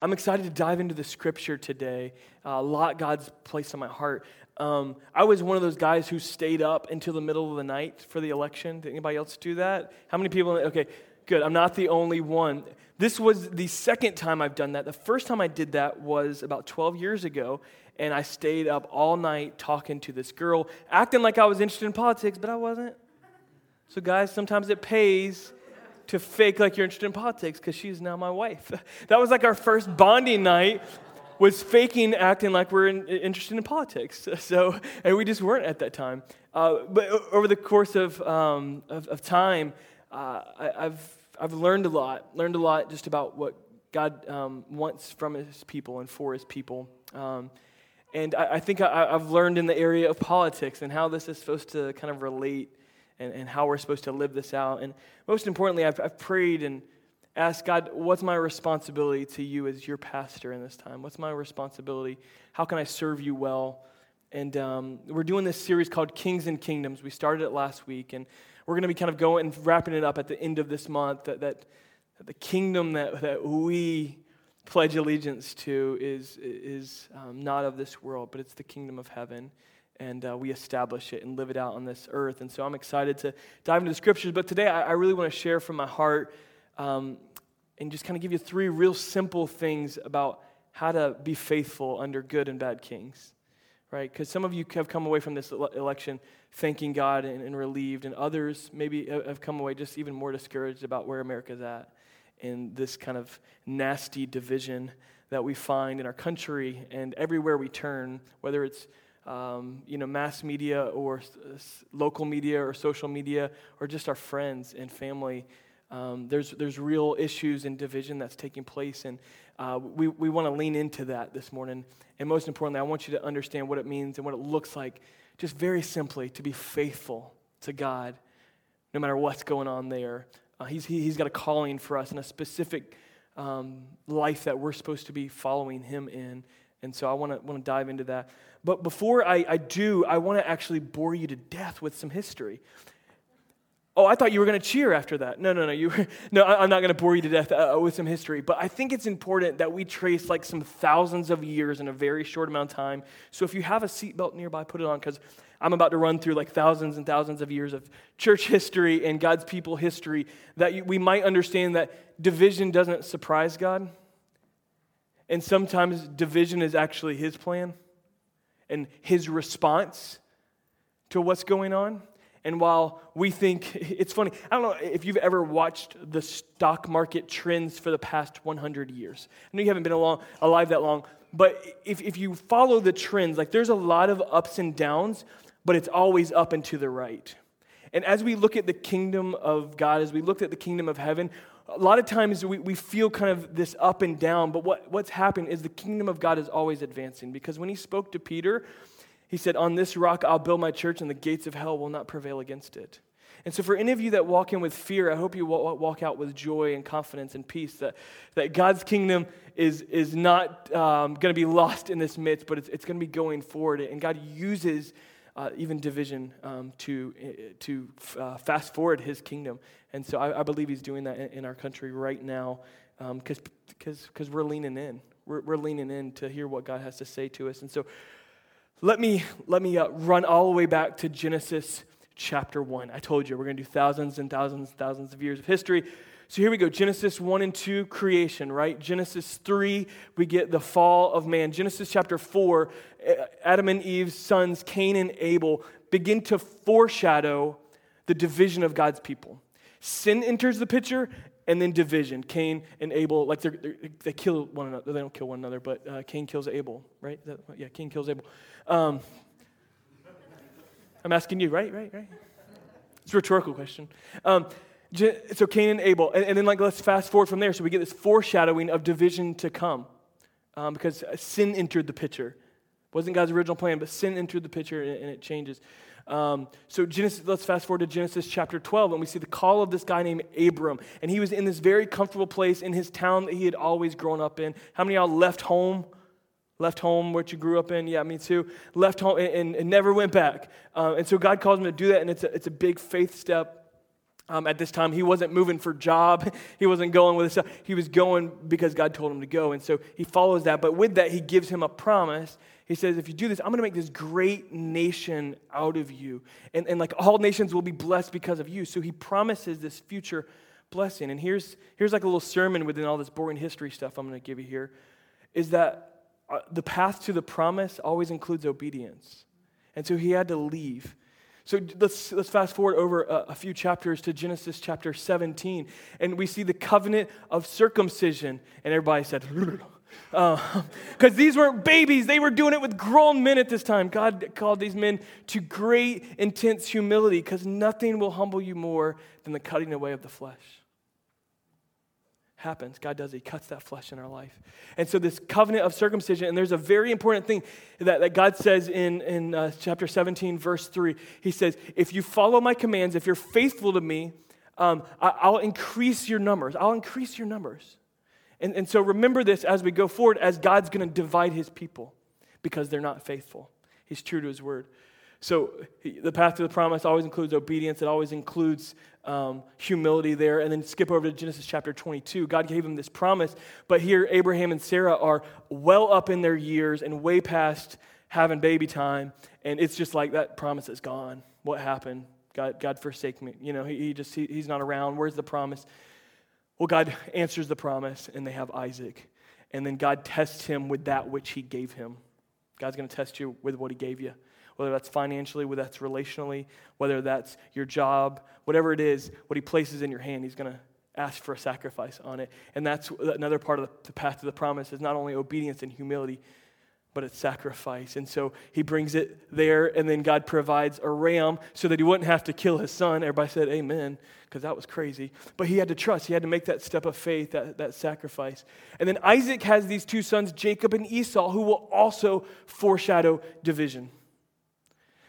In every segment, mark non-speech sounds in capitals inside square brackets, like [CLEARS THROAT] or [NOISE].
I'm excited to dive into the scripture today. Uh, a lot God's placed on my heart. Um, I was one of those guys who stayed up until the middle of the night for the election. Did anybody else do that? How many people? Okay, good. I'm not the only one. This was the second time I've done that. The first time I did that was about 12 years ago, and I stayed up all night talking to this girl, acting like I was interested in politics, but I wasn't. So, guys, sometimes it pays to fake like you're interested in politics because she's now my wife. [LAUGHS] That was like our first bonding night was faking acting like we're in, interested in politics. [LAUGHS] So, and we just weren't at that time. Uh, but over the course of, um, of, of, time, uh, I, have I've learned a lot, learned a lot just about what God um, wants from his people and for his people. Um, and I, I think I, have learned in the area of politics and how this is supposed to kind of relate and, and how we're supposed to live this out. And most importantly, I've, I've prayed and asked God, what's my responsibility to you as your pastor in this time? What's my responsibility? How can I serve you well? And um, we're doing this series called Kings and Kingdoms. We started it last week, and we're going to be kind of going and wrapping it up at the end of this month. That, that, the kingdom that, that we pledge allegiance to is, is um, not of this world, but it's the kingdom of heaven and uh, we establish it and live it out on this earth. And so I'm excited to dive into the scriptures. But today I, I really want to share from my heart um, and just kind of give you three real simple things about how to be faithful under good and bad kings, right? Because some of you have come away from this election thanking God and, and relieved, and others maybe have come away just even more discouraged about where America's at in this kind of nasty division that we find in our country and everywhere we turn, whether it's um, you know, mass media or s- local media or social media or just our friends and family. Um, there's, there's real issues and division that's taking place, and uh, we, we want to lean into that this morning. And most importantly, I want you to understand what it means and what it looks like, just very simply, to be faithful to God no matter what's going on there. Uh, he's, he, has got a calling for us and a specific um, life that we're supposed to be following Him in. And so I want to dive into that. But before I, I do, I want to actually bore you to death with some history. Oh, I thought you were going to cheer after that. No, no, no. You, [LAUGHS] no, I'm not going to bore you to death uh, with some history. But I think it's important that we trace like some thousands of years in a very short amount of time. So if you have a seatbelt nearby, put it on because I'm about to run through like thousands and thousands of years of church history and God's people history that we might understand that division doesn't surprise God. And sometimes division is actually his plan and his response to what's going on. And while we think [LAUGHS] it's funny, I don't know if you've ever watched the stock market trends for the past 100 years. I know you haven't been along, alive that long, but if, if you follow the trends, like there's a lot of ups and downs, but it's always up and to the right. And as we look at the kingdom of God, as we look at the kingdom of heaven, a lot of times we, we feel kind of this up and down, but what, what's happened is the kingdom of God is always advancing. Because when he spoke to Peter, he said, On this rock I'll build my church, and the gates of hell will not prevail against it. And so, for any of you that walk in with fear, I hope you walk out with joy and confidence and peace that, that God's kingdom is, is not um, going to be lost in this midst, but it's, it's going to be going forward. And God uses uh, even division um, to, uh, to uh, fast forward his kingdom. And so I, I believe he's doing that in, in our country right now because um, we're leaning in. We're, we're leaning in to hear what God has to say to us. And so let me, let me uh, run all the way back to Genesis chapter 1. I told you we're going to do thousands and thousands and thousands of years of history. So here we go Genesis 1 and 2, creation, right? Genesis 3, we get the fall of man. Genesis chapter 4, Adam and Eve's sons, Cain and Abel, begin to foreshadow the division of God's people. Sin enters the picture, and then division. Cain and Abel, like they're, they're, they kill one another. They don't kill one another, but uh, Cain kills Abel, right? That, yeah, Cain kills Abel. Um, I'm asking you, right? Right? Right? It's a rhetorical question. Um, so Cain and Abel, and, and, then like let's fast forward from there. So we get this foreshadowing of division to come, um, because sin entered the picture. It wasn't God's original plan, but sin entered the picture, and, and it changes. Um, so Genesis, let's fast forward to Genesis chapter 12, and we see the call of this guy named Abram, and he was in this very comfortable place in his town that he had always grown up in. How many of y'all left home? Left home, what you grew up in? Yeah, me too. Left home and, and, and never went back. Uh, and so God calls him to do that, and it's a, it's a big faith step Um, at this time, he wasn't moving for job. He wasn't going with stuff. He was going because God told him to go. And so he follows that. But with that, he gives him a promise. He says, if you do this, I'm going to make this great nation out of you. And, and like all nations will be blessed because of you. So he promises this future blessing. And here's, here's like a little sermon within all this boring history stuff I'm going to give you here is that uh, the path to the promise always includes obedience. And so he had to leave. So let's, let's fast forward over a, a, few chapters to Genesis chapter 17, and we see the covenant of circumcision. And everybody said, because [LAUGHS] uh, these weren't babies, they were doing it with grown men at this time. God called these men to great, intense humility because nothing will humble you more than the cutting away of the flesh happens. God does it. He cuts that flesh in our life. And so, this covenant of circumcision, and there's a very important thing that, that God says in, in uh, chapter 17, verse 3. He says, If you follow my commands, if you're faithful to me, um, I, will increase your numbers. I'll increase your numbers. And, and so, remember this as we go forward, as God's going to divide his people because they're not faithful. He's true to his word. So the path to the promise always includes obedience. It always includes um, humility there. And then skip over to Genesis chapter 22. God gave him this promise, but here Abraham and Sarah are well up in their years and way past having baby time. And it's just like that promise is gone. What happened? God, God forsake me. You know, he, he just he, he's not around. Where's the promise? Well, God answers the promise, and they have Isaac. And then God tests him with that which he gave him. God's going to test you with what he gave you whether that's financially, whether that's relationally, whether that's your job, whatever it is, what He places in your hand, He's going to ask for a sacrifice on it. And that's another part of the path to the promise is not only obedience and humility, but it's sacrifice. And so he brings it there, and then God provides a ram so that he wouldn't have to kill his son. Everybody said amen, because that was crazy. But he had to trust, he had to make that step of faith, that, that sacrifice. And then Isaac has these two sons, Jacob and Esau, who will also foreshadow division.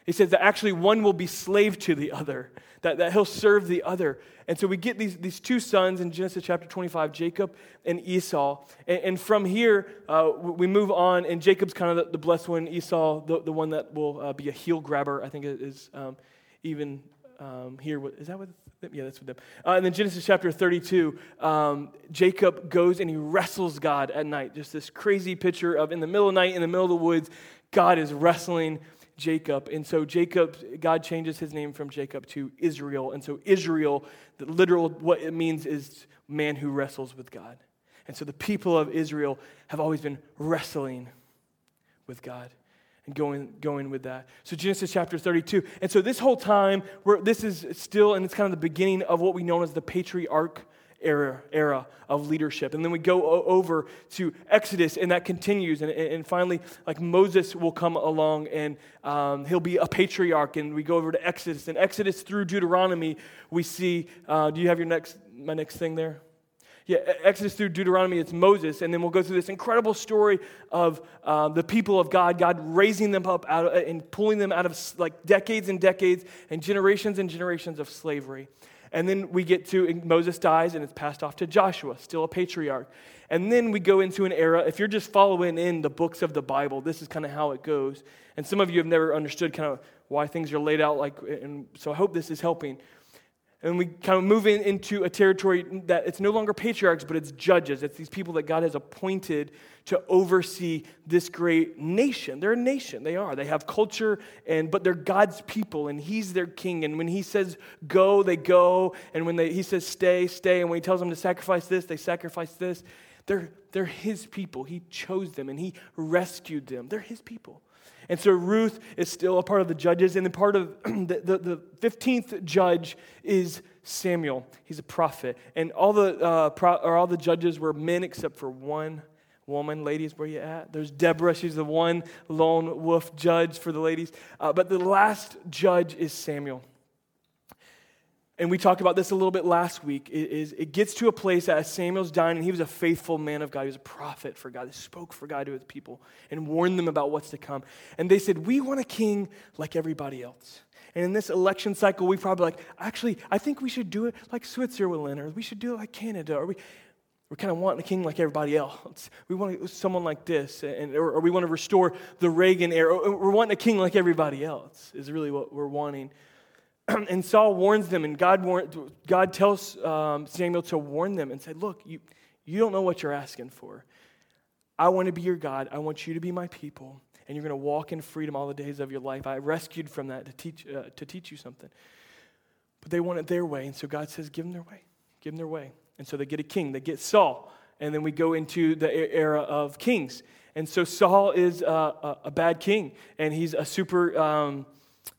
He says that actually one will be slave to the other, that, that he'll serve the other. And so we get these, these two sons in Genesis chapter 25, Jacob and Esau. And, and from here, uh, we move on, and Jacob's kind of the, the blessed one, Esau, the, the one that will uh, be a heel grabber, I think is um, even um, here. Is that what? Yeah, that's with them. Uh, and then Genesis chapter 32, um, Jacob goes and he wrestles God at night. Just this crazy picture of in the middle of the night, in the middle of the woods, God is wrestling Jacob. And so Jacob, God changes his name from Jacob to Israel. And so Israel, the literal what it means is man who wrestles with God. And so the people of Israel have always been wrestling with God and going, going with that. So Genesis chapter 32. And so this whole time, we're, this is still, and it's kind of the beginning of what we know as the patriarch era, era of leadership. And then we go over to Exodus, and that continues. And, and finally, like Moses will come along and um, he'll be a patriarch. And we go over to Exodus. And Exodus through Deuteronomy, we see uh, do you have your next, my next thing there? Yeah, Exodus through Deuteronomy, it's Moses, and then we'll go through this incredible story of uh, the people of God, God raising them up out of, and pulling them out of like decades and decades and generations and generations of slavery. And then we get to Moses dies and it's passed off to Joshua, still a patriarch. And then we go into an era, if you're just following in the books of the Bible, this is kind of how it goes. And some of you have never understood kind of why things are laid out like, and so I hope this is helping. And we kind of move in, into a territory that it's no longer patriarchs, but it's judges. It's these people that God has appointed to oversee this great nation. They're a nation. They are. They have culture, and but they're God's people, and He's their king. And when He says go, they go. And when they, He says stay, stay. And when He tells them to sacrifice this, they sacrifice this. They're, they're His people. He chose them, and He rescued them. They're His people. And so Ruth is still a part of the judges. And then part of [CLEARS THROAT] the, the, the 15th judge is Samuel. He's a prophet. And all the, uh, pro, or all the judges were men except for one woman. Ladies, where you at? There's Deborah. She's the one lone wolf judge for the ladies. Uh, but the last judge is Samuel and we talked about this a little bit last week, is it gets to a place that Samuel's dying, and he was a faithful man of God, he was a prophet for God, he spoke for God to his people and warned them about what's to come. And they said, We want a king like everybody else. And in this election cycle, we probably like, actually, I think we should do it like Switzerland, or we should do it like Canada, or we we're kind of wanting a king like everybody else. We want someone like this, and, or, or we want to restore the Reagan era. We're wanting a king like everybody else, is really what we're wanting. [CLEARS THROAT] and Saul warns them, and God, warn, God tells um, Samuel to warn them and say, Look, you, you don't know what you're asking for. I want to be your God. I want you to be my people, and you're going to walk in freedom all the days of your life. I rescued from that to teach, uh, to teach you something. But they want it their way, and so God says, Give them their way. Give them their way. And so they get a king, they get Saul, and then we go into the era of kings. And so Saul is a, a, a bad king, and he's a super. Um,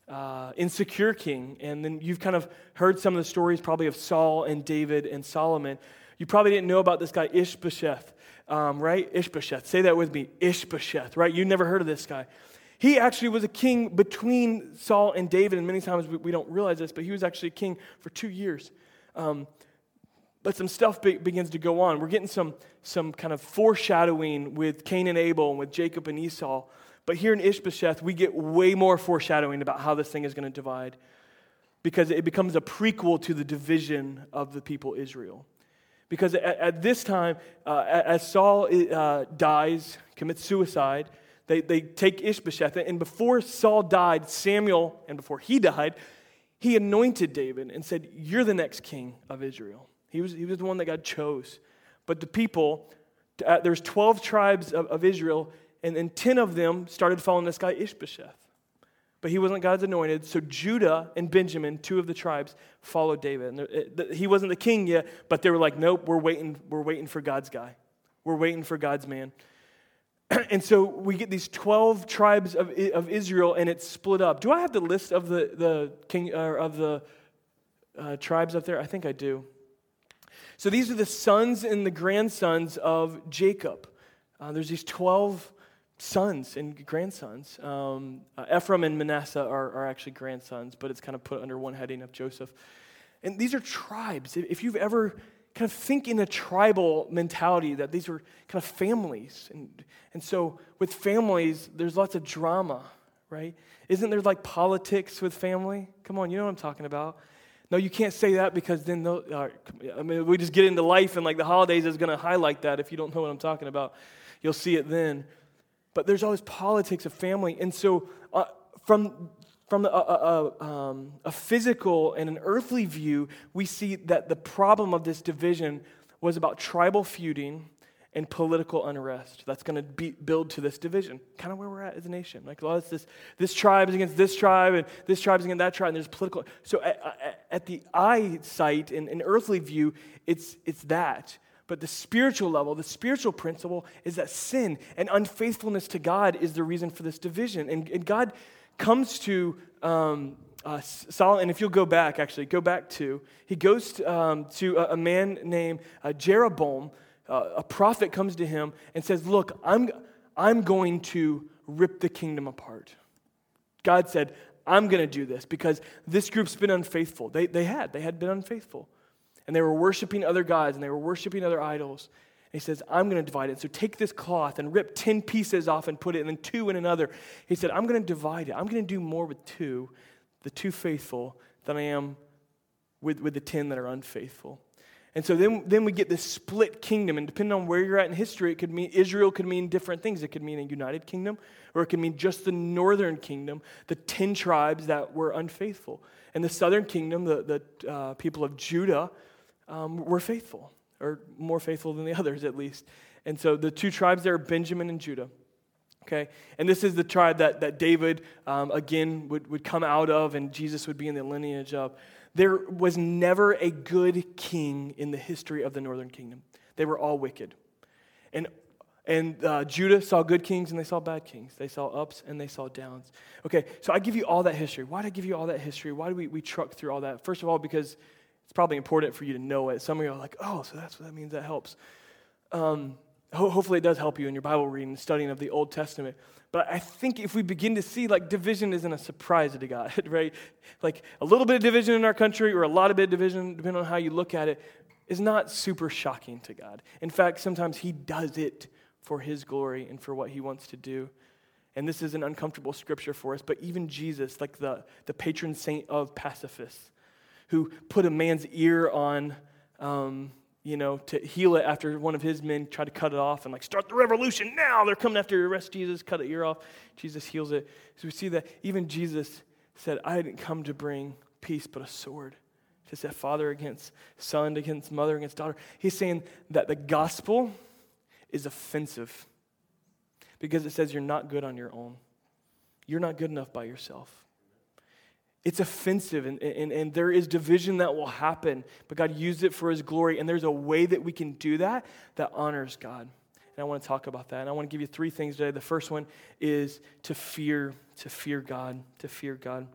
uh, insecure king. And then you've kind of heard some of the stories probably of Saul and David and Solomon. You probably didn't know about this guy, Ishbosheth, um, right? Ishbosheth. Say that with me Ishbosheth, right? You never heard of this guy. He actually was a king between Saul and David, and many times we, we don't realize this, but he was actually a king for two years. Um, but some stuff be- begins to go on. We're getting some, some kind of foreshadowing with Cain and Abel and with Jacob and Esau. But here in Ishbosheth, we get way more foreshadowing about how this thing is going to divide because it becomes a prequel to the division of the people Israel. Because at, at this time, uh, as Saul uh, dies, commits suicide, they, they take Ishbosheth. And before Saul died, Samuel, and before he died, he anointed David and said, You're the next king of Israel. He was, he was the one that God chose. But the people, uh, there's 12 tribes of, of Israel, and then 10 of them started following this guy Ishbosheth. But he wasn't God's anointed. So Judah and Benjamin, two of the tribes, followed David. And he wasn't the king yet, but they were like, nope, we're waiting, we're waiting for God's guy. We're waiting for God's man. [CLEARS THROAT] and so we get these 12 tribes of, of Israel, and it's split up. Do I have the list of the, the, king, uh, of the uh, tribes up there? I think I do. So these are the sons and the grandsons of Jacob. Uh, there's these 12 sons and grandsons. Um, uh, Ephraim and Manasseh are, are actually grandsons, but it's kind of put under one heading of Joseph. And these are tribes. If you've ever kind of think in a tribal mentality that these are kind of families. And, and so with families, there's lots of drama, right? Isn't there like politics with family? Come on, you know what I'm talking about. No, you can't say that because then, uh, I mean, we just get into life and like the holidays is going to highlight that. If you don't know what I'm talking about, you'll see it then. But there's always politics of family. And so, uh, from, from a, a, a, um, a physical and an earthly view, we see that the problem of this division was about tribal feuding and political unrest that's going to build to this division. Kind of where we're at as a nation. Like, well, it's this, this tribe is against this tribe, and this tribe is against that tribe, and there's political. So, at, at the eyesight and, and earthly view, it's, it's that. But the spiritual level, the spiritual principle is that sin and unfaithfulness to God is the reason for this division. And, and God comes to um, uh, Solomon, and if you'll go back, actually, go back to, he goes to, um, to a, a, man named uh, Jeroboam. Uh, a prophet comes to him and says, Look, I'm, I'm going to rip the kingdom apart. God said, I'm going to do this because this group's been unfaithful. They, they had, they had been unfaithful and they were worshiping other gods and they were worshiping other idols. And he says, I'm going to divide it. So take this cloth and rip 10 pieces off and put it, and then two in another. He said, I'm going to divide it. I'm going to do more with two, the two faithful, than I am with, with the 10 that are unfaithful. And so then, then we get this split kingdom. And depending on where you're at in history, it could mean Israel could mean different things. It could mean a united kingdom, or it could mean just the northern kingdom, the 10 tribes that were unfaithful. And the southern kingdom, the, the uh, people of Judah, um, were faithful, or more faithful than the [LAUGHS] others at least. And so the two tribes there are Benjamin and Judah. Okay? And this is the tribe that, that David, um, again, would, would come out of and Jesus would be in the lineage of. There was never a good king in the history of the northern kingdom, they were all wicked. And and uh, Judah saw good kings and they saw bad kings. They saw ups and they saw downs. Okay, so I give you all that history. Why did I give you all that history? Why do we, we truck through all that? First of all, because it's probably important for you to know it. Some of you are like, oh, so that's what that means. That helps. Um, ho- hopefully, it does help you in your Bible reading, and studying of the Old Testament. But I think if we begin to see, like, division isn't a surprise to God, [LAUGHS] right? Like, a little bit of division in our country or a lot of bit of division, depending on how you look at it, is not super shocking to God. In fact, sometimes He does it for His glory and for what He wants to do. And this is an uncomfortable scripture for us, but even Jesus, like the, the patron saint of pacifists, who put a man's ear on, um, you know, to heal it after one of his men tried to cut it off and like start the revolution now. They're coming after you, arrest Jesus, cut the ear off. Jesus heals it. So we see that even Jesus said, I didn't come to bring peace, but a sword. To set father against son, against mother, against daughter. He's saying that the gospel is offensive because it says you're not good on your own. You're not good enough by yourself. It's offensive, and, and, and there is division that will happen, but God used it for His glory, and there's a way that we can do that that honors God. And I want to talk about that. And I want to give you three things today. The first one is to fear, to fear God, to fear God.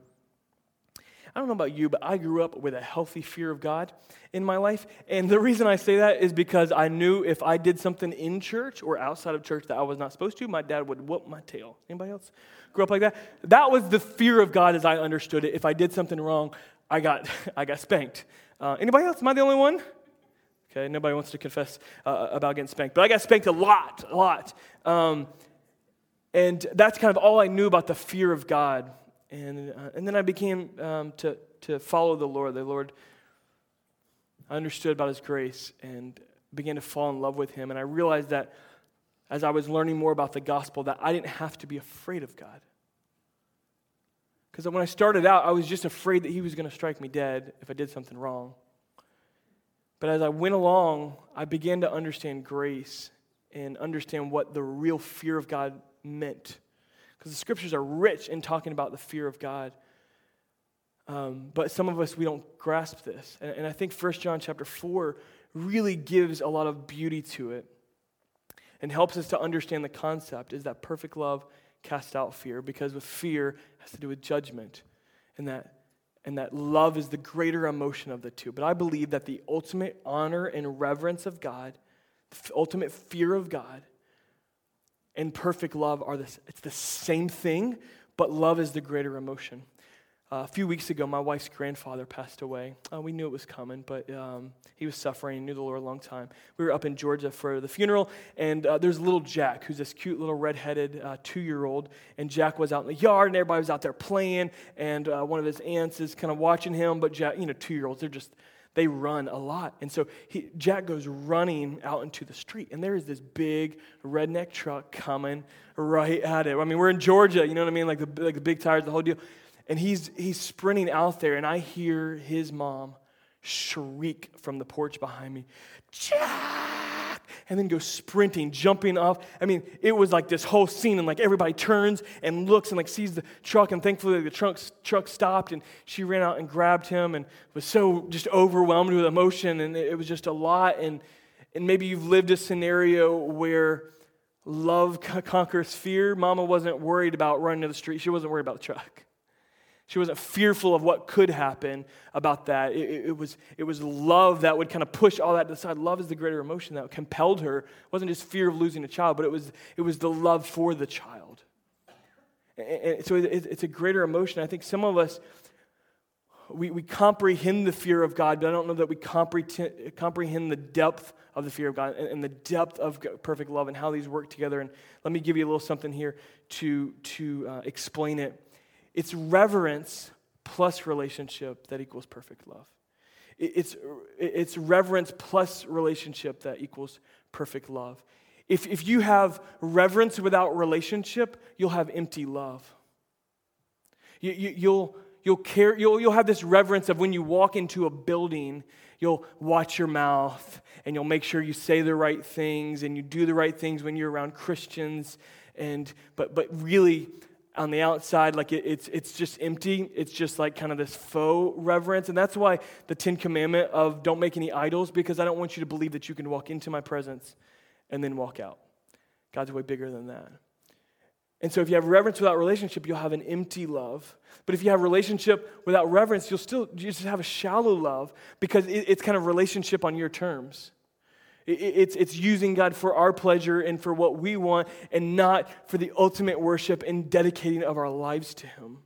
I don't know about you, but I grew up with a healthy fear of God in my life. And the reason I say that is because I knew if I did something in church or outside of church that I was not supposed to, my dad would whoop my tail. Anybody else grew up like that? That was the fear of God as I understood it. If I did something wrong, I got, [LAUGHS] I got spanked. Uh, anybody else? Am I the only one? Okay, nobody wants to confess uh, about getting spanked, but I got spanked a lot, a lot. Um, and that's kind of all I knew about the fear of God and, uh, and then I became um, to, to follow the Lord. The Lord, I understood about His grace and began to fall in love with Him. And I realized that as I was learning more about the gospel, that I didn't have to be afraid of God. Because when I started out, I was just afraid that He was going to strike me dead if I did something wrong. But as I went along, I began to understand grace and understand what the real fear of God meant because the scriptures are rich in talking about the fear of God. Um, but some of us, we don't grasp this. And, and I think 1 John chapter 4 really gives a lot of beauty to it and helps us to understand the concept is that perfect love casts out fear because with fear has to do with judgment and that and that love is the greater emotion of the two but i believe that the ultimate honor and reverence of god the ultimate fear of god and perfect love are this it's the same thing but love is the greater emotion. Uh, a few weeks ago my wife's grandfather passed away. Uh, we knew it was coming but um, he was suffering knew the lord a long time. We were up in georgia for the funeral and uh, there's little jack who's this cute little redheaded uh, two-year-old and jack was out in the yard and everybody was out there playing and uh, one of his aunts is kind of watching him but jack you know two-year-olds they're just they run a lot. And so he, Jack goes running out into the street, and there is this big redneck truck coming right at it. I mean, we're in Georgia, you know what I mean? Like the, like the big tires, the whole deal. And he's, he's sprinting out there, and I hear his mom shriek from the porch behind me, Jack! And then go sprinting, jumping off. I mean, it was like this whole scene, and like everybody turns and looks and like sees the truck, and thankfully the truck, truck stopped, and she ran out and grabbed him and was so just overwhelmed with emotion, and it was just a lot. And, and maybe you've lived a scenario where love conquers fear. Mama wasn't worried about running to the street, she wasn't worried about the truck. She wasn't fearful of what could happen about that. It, it, was, it was love that would kind of push all that to the side. Love is the greater emotion that compelled her. It wasn't just fear of losing a child, but it was, it was the love for the child. And, so it, it's a greater emotion. I think some of us, we, we comprehend the fear of God, but I don't know that we comprehend, comprehend the depth of the fear of God and, and the depth of perfect love and how these work together. And let me give you a little something here to, to uh, explain it. It's reverence plus relationship that equals perfect love. It's, it's reverence plus relationship that equals perfect love. If, if you have reverence without relationship, you'll have empty love. You, you, you'll, you'll, care, you'll, you'll have this reverence of when you walk into a building, you'll watch your mouth and you'll make sure you say the right things and you do the right things when you're around Christians. And, but, but really, on the outside, like it, it's, it's just empty. It's just like kind of this faux reverence. And that's why the Ten Commandment of don't make any idols, because I don't want you to believe that you can walk into my presence and then walk out. God's way bigger than that. And so if you have reverence without relationship, you'll have an empty love. But if you have relationship without reverence, you'll still you just have a shallow love because it, it's kind of relationship on your terms. It's, it's using God for our pleasure and for what we want and not for the ultimate worship and dedicating of our lives to Him.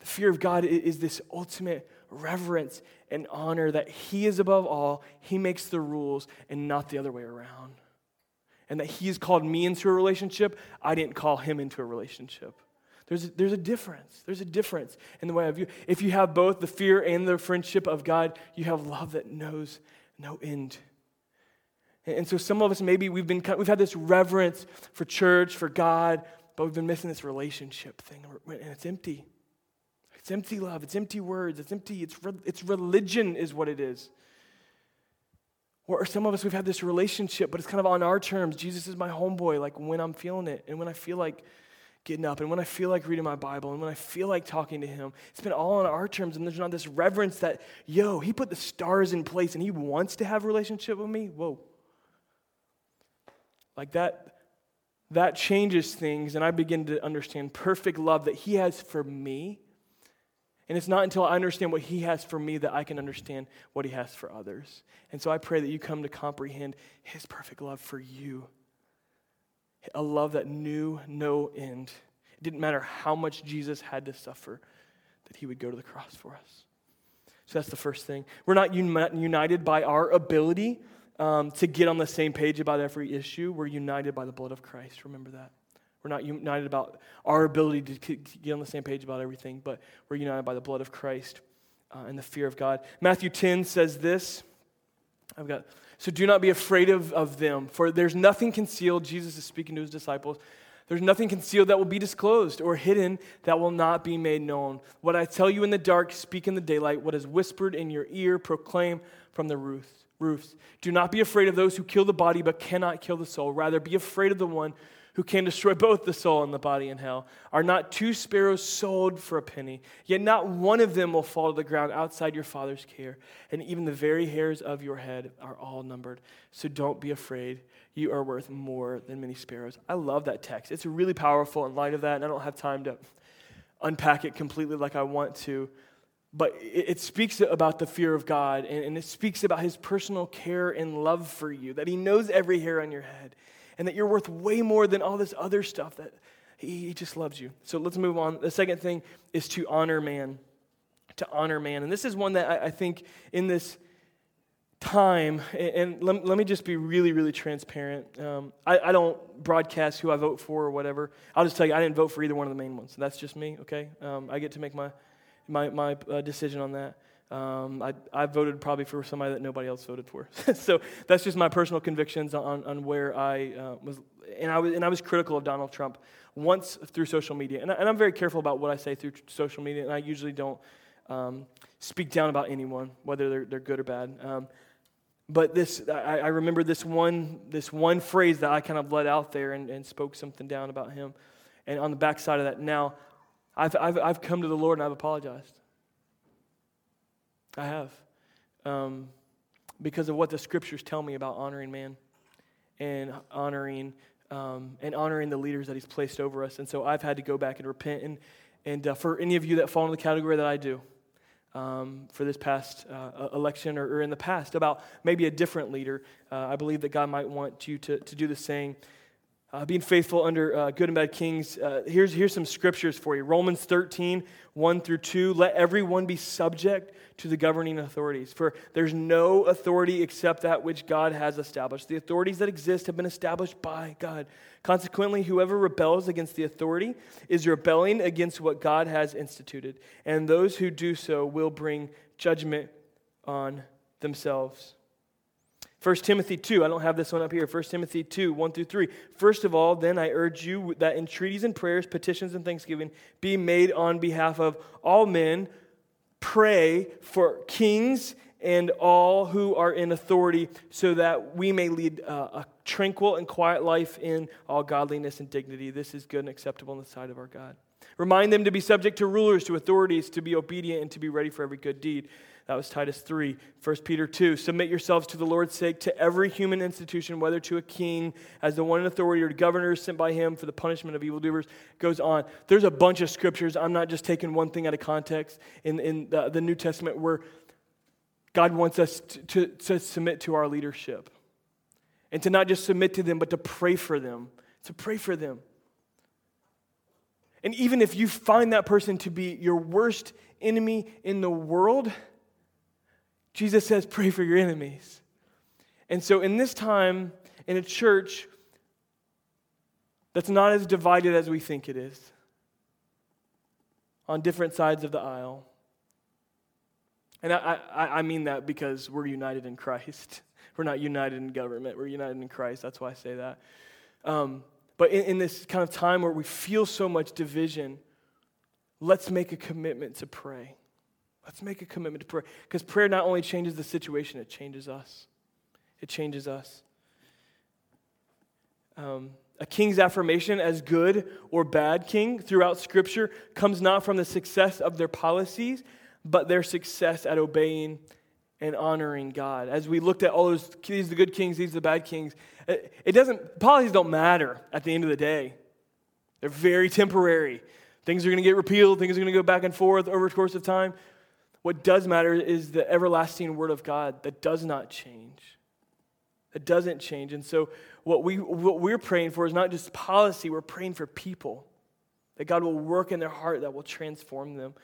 The fear of God is this ultimate reverence and honor that He is above all, He makes the rules, and not the other way around. And that He has called me into a relationship, I didn't call Him into a relationship. There's a, there's a difference. There's a difference in the way I view. If you have both the fear and the friendship of God, you have love that knows no end. And so some of us, maybe we've, been, we've had this reverence for church, for God, but we've been missing this relationship thing, and it's empty. It's empty love. It's empty words. It's empty. It's, it's religion, is what it is. Or some of us, we've had this relationship, but it's kind of on our terms. Jesus is my homeboy, like when I'm feeling it and when I feel like getting up and when I feel like reading my Bible and when I feel like talking to him. It's been all on our terms, and there's not this reverence that, yo, he put the stars in place and he wants to have a relationship with me. Whoa. Like that, that changes things, and I begin to understand perfect love that he has for me and it's not until I understand what He has for me that I can understand what He has for others. And so I pray that you come to comprehend His perfect love for you a love that knew no end. It didn't matter how much Jesus had to suffer, that He would go to the cross for us. So that's the first thing. We're not united by our ability um, to get on the same page about every issue, we're united by the blood of Christ. Remember that. We're not united about our ability to get on the same page about everything, but we're united by the blood of Christ uh, and the fear of God. Matthew 10 says this. I've got, so do not be afraid of, of them, for there's nothing concealed. Jesus is speaking to his disciples. There's nothing concealed that will be disclosed or hidden that will not be made known. What I tell you in the dark, speak in the daylight. What is whispered in your ear, proclaim from the roofs. Roofs. Do not be afraid of those who kill the body but cannot kill the soul. Rather, be afraid of the one who can destroy both the soul and the body in hell. Are not two sparrows sold for a penny? Yet not one of them will fall to the ground outside your Father's care. And even the very hairs of your head are all numbered. So don't be afraid. You are worth more than many sparrows. I love that text. It's really powerful in light of that, and I don't have time to unpack it completely like I want to but it, speaks about the fear of God and, it speaks about his personal care and love for you, that he knows every hair on your head and that you're worth way more than all this other stuff that he, just loves you. So let's move on. The second thing is to honor man. To honor man. And this is one that I, think in this time, and let, let, me just be really, really transparent. Um, I, I, don't broadcast who I vote for or whatever. I'll just tell you, I didn't vote for either one of the main ones. That's just me, okay? Um, I get to make my, my, my uh, decision on that. Um, I, I voted probably for somebody that nobody else voted for. [LAUGHS] so that's just my personal convictions on, on where I uh, was. And I was, and I was critical of Donald Trump once through social media. And, I, and I'm very careful about what I say through social media, and I usually don't um, speak down about anyone, whether they're, they're good or bad. Um, but this, I, I, remember this one, this one phrase that I kind of let out there and, and spoke something down about him. And on the backside of that, now I've, I've, I've come to the Lord and I've apologized. I have. Um, because of what the scriptures tell me about honoring man and honoring um, and honoring the leaders that he's placed over us. And so I've had to go back and repent. And, and uh, for any of you that fall in the category that I do, um, for this past uh, election or, or, in the past about maybe a different leader, uh, I believe that God might want you to, to do the same uh, being faithful under uh, good and bad kings. Uh, here's, here's some scriptures for you Romans 13, 1 through 2. Let everyone be subject to the governing authorities, for there's no authority except that which God has established. The authorities that exist have been established by God. Consequently, whoever rebels against the authority is rebelling against what God has instituted, and those who do so will bring judgment on themselves. 1 Timothy 2, I don't have this one up here. 1 Timothy 2, 1 through 3. First of all, then I urge you that entreaties and prayers, petitions and thanksgiving be made on behalf of all men. Pray for kings and all who are in authority, so that we may lead uh, a tranquil and quiet life in all godliness and dignity. This is good and acceptable in the sight of our God. Remind them to be subject to rulers, to authorities, to be obedient, and to be ready for every good deed. That was Titus 3. 1 Peter 2. Submit yourselves to the Lord's sake to every human institution, whether to a king as the one in authority or to governors sent by him for the punishment of evildoers. Goes on. There's a bunch of scriptures. I'm not just taking one thing out of context in, in the, the New Testament where God wants us to, to, to submit to our leadership. And to not just submit to them, but to pray for them. To pray for them. And even if you find that person to be your worst enemy in the world, Jesus says, pray for your enemies. And so, in this time, in a church that's not as divided as we think it is, on different sides of the aisle, and I, I, I mean that because we're united in Christ. [LAUGHS] We're not united in government, we're united in Christ. That's why I say that. Um, but in, in this kind of time where we feel so much division, let's make a commitment to pray. Let's make a commitment to pray. Because prayer not only changes the situation, it changes us. It changes us. Um, a king's affirmation as good or bad king throughout Scripture comes not from the success of their policies, but their success at obeying and honoring God. As we looked at all those, these are the good kings, these are the bad kings, it, doesn't, policies don't matter at the end of the day. They're very temporary. Things are going to get repealed, things are going to go back and forth over the course of time. What does matter is the everlasting word of God that does not change. That doesn't change. And so what, we, what we're praying for is not just policy, we're praying for people. That God will work in their heart that will transform them.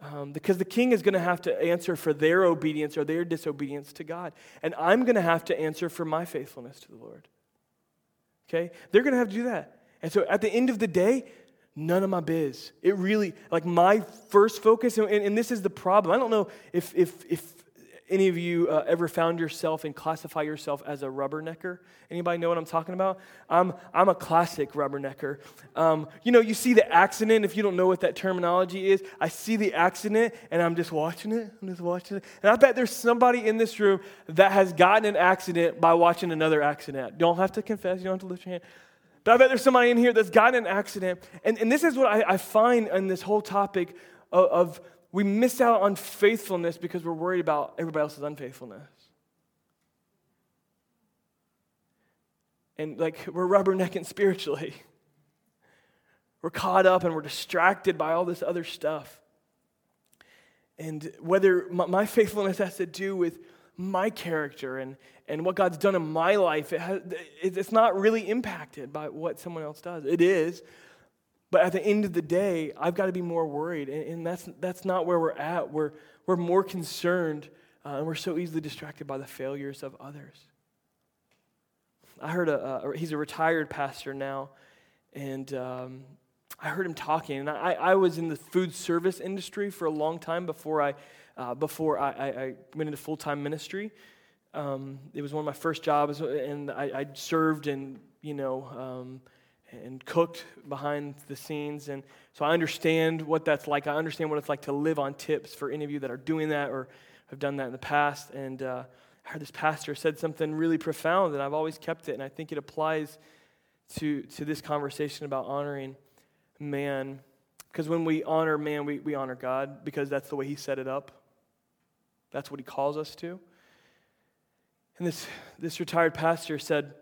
Um, because the king is going to have to answer for their obedience or their disobedience to God. And I'm going to have to answer for my faithfulness to the Lord. Okay? They're going to have to do that. And so at the end of the day, none of my biz. It really, like my first focus, and, and this is the problem. I don't know if, if, if any of you uh, ever found yourself and classify yourself as a rubbernecker? Anybody know what I'm talking about? I'm, I'm a classic rubbernecker. Um, you know, you see the accident, if you don't know what that terminology is, I see the accident and I'm just watching it. I'm just watching it. And I bet there's somebody in this room that has gotten an accident by watching another accident. Don't have to confess, you don't have to lift your hand. But I bet there's somebody in here that's gotten an accident. And, and this is what I, I find in this whole topic of, of we miss out on faithfulness because we're worried about everybody else's unfaithfulness. And like we're rubbernecking [LAUGHS] spiritually. We're caught up and we're distracted by all this other stuff. And whether my faithfulness has to do with my character and, and what God's done in my life, it has, it's not really impacted by what someone else does. It is. But at the end of the day, I've got to be more worried. And, and that's, that's not where we're at. We're, we're more concerned, uh, and we're so easily distracted by the failures of others. I heard a, uh, he's a retired pastor now, and um, I heard him talking. And I, I was in the food service industry for a long time before I uh, before I, I, I, went into full time ministry. Um, it was one of my first jobs, and I, I served and you know um, and cooked behind the scenes, and so I understand what that's like. I understand what it's like to live on tips for any of you that are doing that or have done that in the past. And uh, I heard this pastor said something really profound, and I've always kept it, and I think it applies to to this conversation about honoring man. Because when we honor man, we, we honor God because that's the way He set it up. That's what he calls us to. And this, this retired pastor said,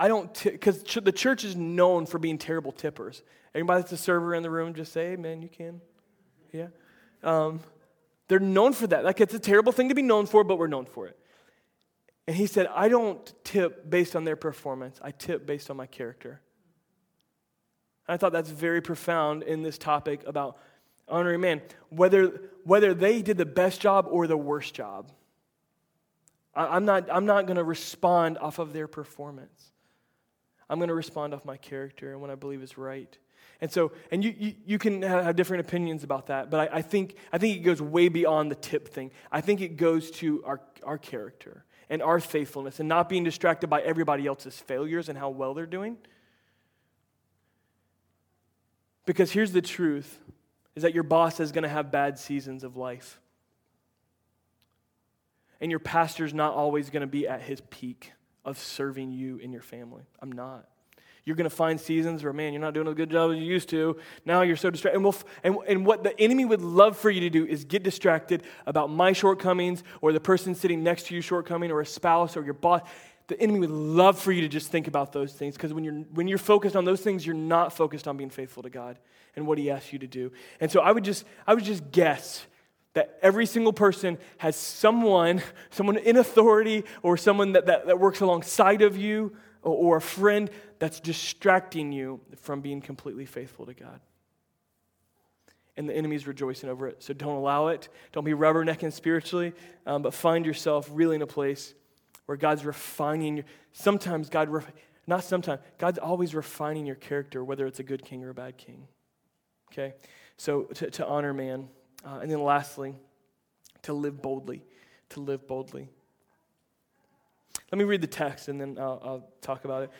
I don't, because ch- the church is known for being terrible tippers. Anybody that's a server in the room, just say, "Amen." You can, yeah. Um, they're known for that. Like it's a terrible thing to be known for, but we're known for it. And he said, I don't tip based on their performance. I tip based on my character. I thought that's very profound in this topic about honoring man, whether, whether they did the best job or the worst job. I, am not, I'm not going to respond off of their performance. I'm going to respond off my character and what I believe is right. And so, and you, you, you can have different opinions about that, but I, I, think, I think it goes way beyond the tip thing. I think it goes to our, our character and our faithfulness and not being distracted by everybody else's failures and how well they're doing. Because here's the truth is that your boss is going to have bad seasons of life. And your pastor's not always going to be at his peak of serving you and your family. I'm not. You're going to find seasons where, man, you're not doing a good job as you used to. Now you're so distracted. And, we'll, and, and what the enemy would love for you to do is get distracted about my shortcomings or the person sitting next to you shortcoming or a spouse or your boss. The enemy would love for you to just think about those things because when you're, when you're focused on those things, you're not focused on being faithful to God and what he asks you to do. And so I would just, I would just guess that every single person has someone, someone in authority or someone that, that, that works alongside of you or, or a friend that's distracting you from being completely faithful to God. And the enemy's rejoicing over it. So don't allow it. Don't be rubbernecking spiritually, um, but find yourself really in a place where God's refining you. Sometimes God, ref- not sometimes, God's always refining your character, whether it's a good king or a bad king. Okay? So to, to honor man. Uh, and then lastly, to live boldly. To live boldly. Let me read the text and then I'll, I'll talk about it.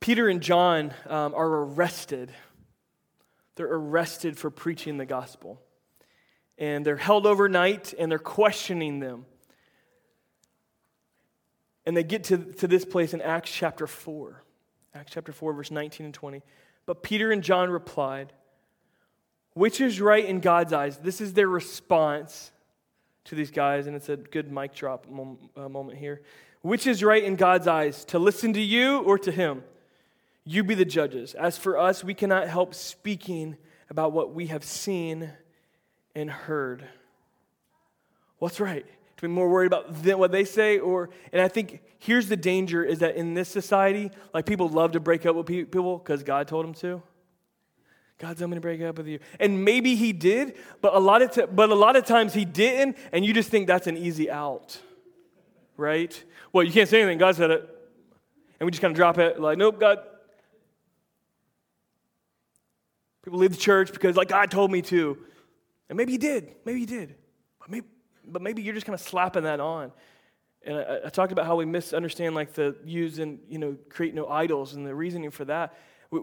Peter and John um, are arrested they're arrested for preaching the gospel. And they're held overnight and they're questioning them. And they get to, to this place in Acts chapter 4. Acts chapter 4, verse 19 and 20. But Peter and John replied, Which is right in God's eyes? This is their response to these guys, and it's a good mic drop uh, moment here. Which is right in God's eyes, to listen to you or to him? You be the judges. As for us, we cannot help speaking about what we have seen and heard. What's right? To be more worried about what they say, or, and I think here's the danger is that in this society, like people love to break up with people because God told them to. God's I'm going to break up with you. And maybe he did, but a lot of t- but a lot of times he didn't, and you just think that's an easy out. Right? Well, you can't say anything. God said it. And we just kind of drop it like, nope, God. People leave the church because like God told me to. And maybe he did. Maybe he did. But maybe, but maybe you're just kind of slapping that on. And I, I talked about how we misunderstand like the use and, you know, create no idols and the reasoning for that. We,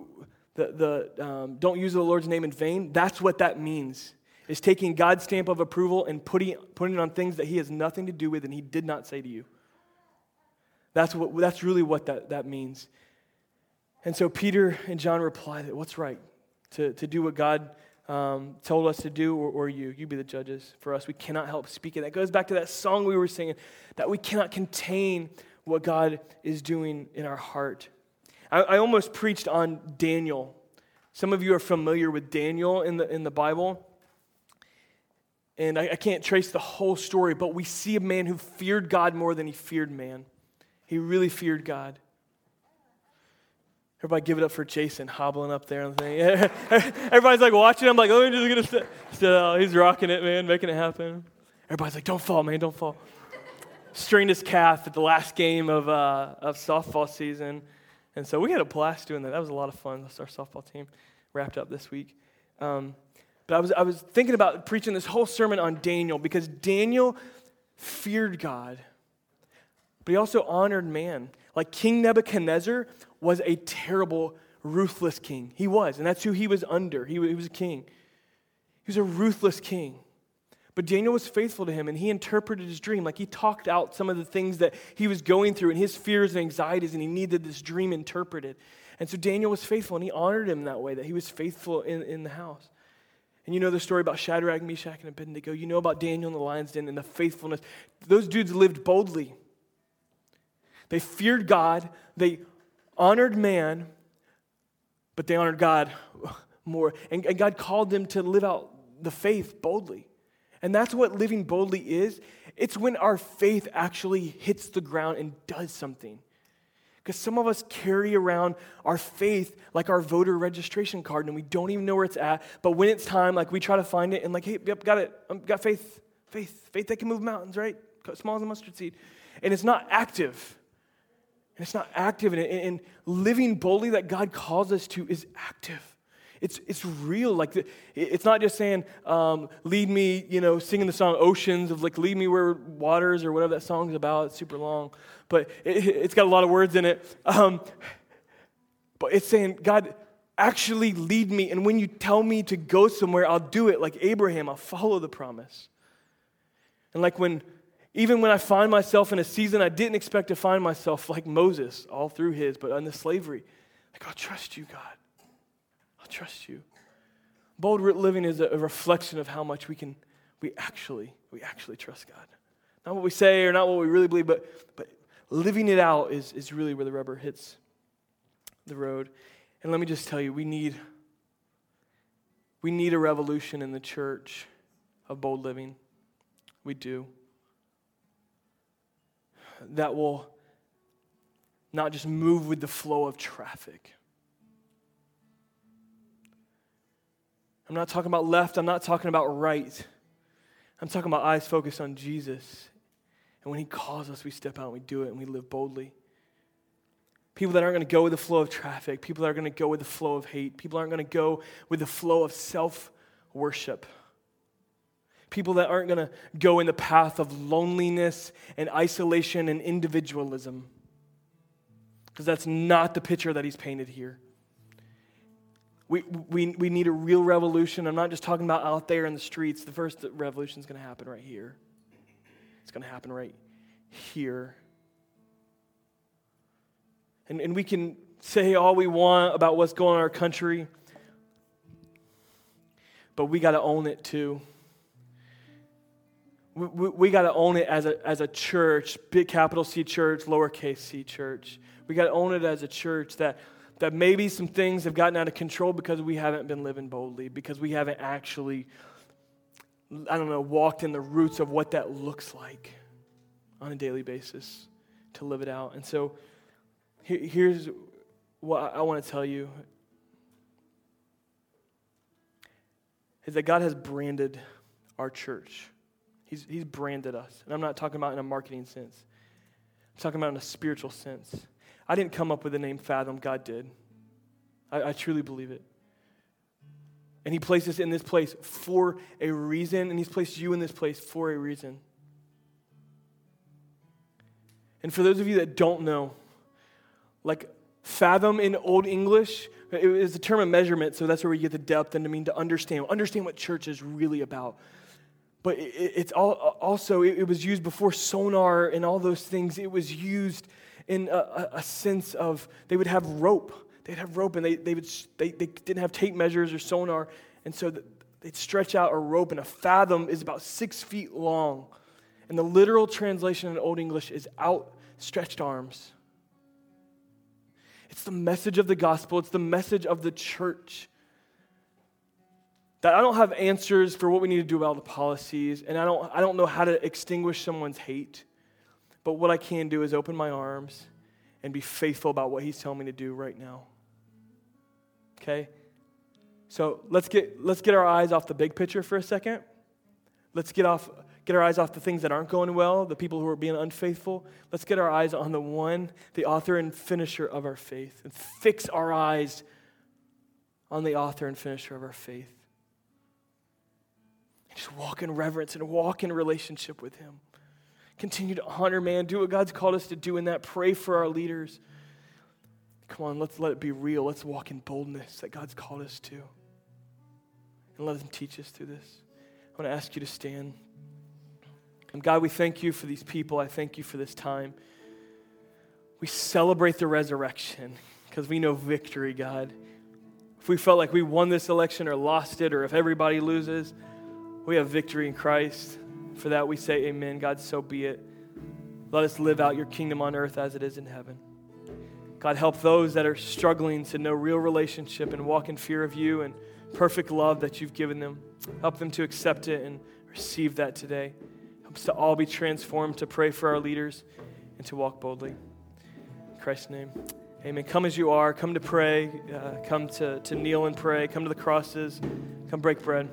the, the um, don't use the Lord's name in vain, that's what that means. Is taking God's stamp of approval and putting, putting it on things that he has nothing to do with and he did not say to you. That's, what, that's really what that, that means. And so Peter and John reply that what's right? To, to do what God um, told us to do, or, or you. You be the judges for us. We cannot help speaking. That goes back to that song we were singing, that we cannot contain what God is doing in our heart. I, I almost preached on Daniel. Some of you are familiar with Daniel in the, in the Bible. And I, I can't trace the whole story, but we see a man who feared God more than he feared man. He really feared God. Everybody give it up for Jason hobbling up there. And thing. [LAUGHS] Everybody's like watching. I'm like, oh, he's just gonna sit out. He's rocking it, man, making it happen. Everybody's like, don't fall, man, don't fall. Strained his calf at the last game of, uh, of softball season. And so we had a blast doing that. That was a lot of fun. That's our softball team wrapped up this week. Um, but I was, I was thinking about preaching this whole sermon on Daniel because Daniel feared God, but he also honored man. Like King Nebuchadnezzar was a terrible, ruthless king. He was, and that's who he was under. He, he was a king. He was a ruthless king. But Daniel was faithful to him and he interpreted his dream. Like he talked out some of the things that he was going through and his fears and anxieties, and he needed this dream interpreted. And so Daniel was faithful and he honored him that way, that he was faithful in, in the house. And you know the story about Shadrach, Meshach, and Abednego. You know about Daniel in the lion's den and the faithfulness. Those dudes lived boldly. They feared God, they honored man, but they honored God [LAUGHS] more. And, and God called them to live out the faith boldly. And that's what living boldly is. It's when our faith actually hits the ground and does something. Because some of us carry around our faith like our voter registration card and we don't even know where it's at. But when it's time, like we try to find it and like, hey, yep, got it. Um, got faith, faith, faith that can move mountains, right? Small as a mustard seed. And it's not active. And it's not active. And, and living boldly that God calls us to is active. It's, it's real. Like, the, it's not just saying, um, lead me, you know, singing the song Oceans of like, lead me where waters or whatever that song's about. It's super long, but it, has got a lot of words in it. Um, but it's saying, God, actually lead me. And when you tell me to go somewhere, I'll do it. Like Abraham, I'll follow the promise. And like when, even when I find myself in a season I didn't expect to find myself, like Moses, all through his, but under slavery, like, I'll trust you, God. I'll trust you. Bold living is a reflection of how much we can, we actually, we actually trust God. Not what we say or not what we really believe, but, but living it out is, is really where the rubber hits the road. And let me just tell you, we need, we need a revolution in the church of bold living. We do. That will not just move with the flow of traffic I'm not talking about left, I'm not talking about right. I'm talking about eyes focused on Jesus. And when He calls us, we step out and we do it and we live boldly. People that aren't going to go with the flow of traffic, people that are going to go with the flow of hate, people aren't going to go with the flow of self worship. People that aren't going to go in the path of loneliness and isolation and individualism. Because that's not the picture that he's painted here. We, we, we need a real revolution. I'm not just talking about out there in the streets. The first revolution is going to happen right here. It's going to happen right here. And, and we can say all we want about what's going on in our country, but we got to own it too. We, we, we got to own it as a, as a church, big capital C church, lowercase c church. We got to own it as a church that that maybe some things have gotten out of control because we haven't been living boldly, because we haven't actually, I don't know, walked in the roots of what that looks like on a daily basis to live it out. And so here's what I want to tell you is that God has branded our church. He's, he's branded us. And I'm not talking about in a marketing sense, I'm talking about in a spiritual sense. I didn't come up with the name Fathom, God did. I, I truly believe it. And He placed us in this place for a reason, and He's placed you in this place for a reason. And for those of you that don't know, like fathom in Old English, it is a term of measurement, so that's where we get the depth and to mean to understand. Understand what church is really about. But it's also, it was used before sonar and all those things. It was used in a, a sense of they would have rope. They'd have rope and they, they, would, they, they didn't have tape measures or sonar. And so they'd stretch out a rope, and a fathom is about six feet long. And the literal translation in Old English is outstretched arms. It's the message of the gospel, it's the message of the church. That I don't have answers for what we need to do about the policies, and I don't, I don't know how to extinguish someone's hate. But what I can do is open my arms and be faithful about what He's telling me to do right now. Okay? So let's get, let's get our eyes off the big picture for a second. Let's get, off, get our eyes off the things that aren't going well, the people who are being unfaithful. Let's get our eyes on the one, the author and finisher of our faith, and fix our eyes on the author and finisher of our faith. And just walk in reverence and walk in relationship with Him. Continue to honor man. Do what God's called us to do in that. Pray for our leaders. Come on, let's let it be real. Let's walk in boldness that God's called us to. And let Him teach us through this. I want to ask you to stand. And God, we thank you for these people. I thank you for this time. We celebrate the resurrection because we know victory, God. If we felt like we won this election or lost it, or if everybody loses, we have victory in Christ. For that we say, Amen. God, so be it. Let us live out your kingdom on earth as it is in heaven. God, help those that are struggling to know real relationship and walk in fear of you and perfect love that you've given them. Help them to accept it and receive that today. Help us to all be transformed, to pray for our leaders, and to walk boldly. In Christ's name. Amen. Come as you are. Come to pray. Uh, come to, to kneel and pray. Come to the crosses. Come break bread.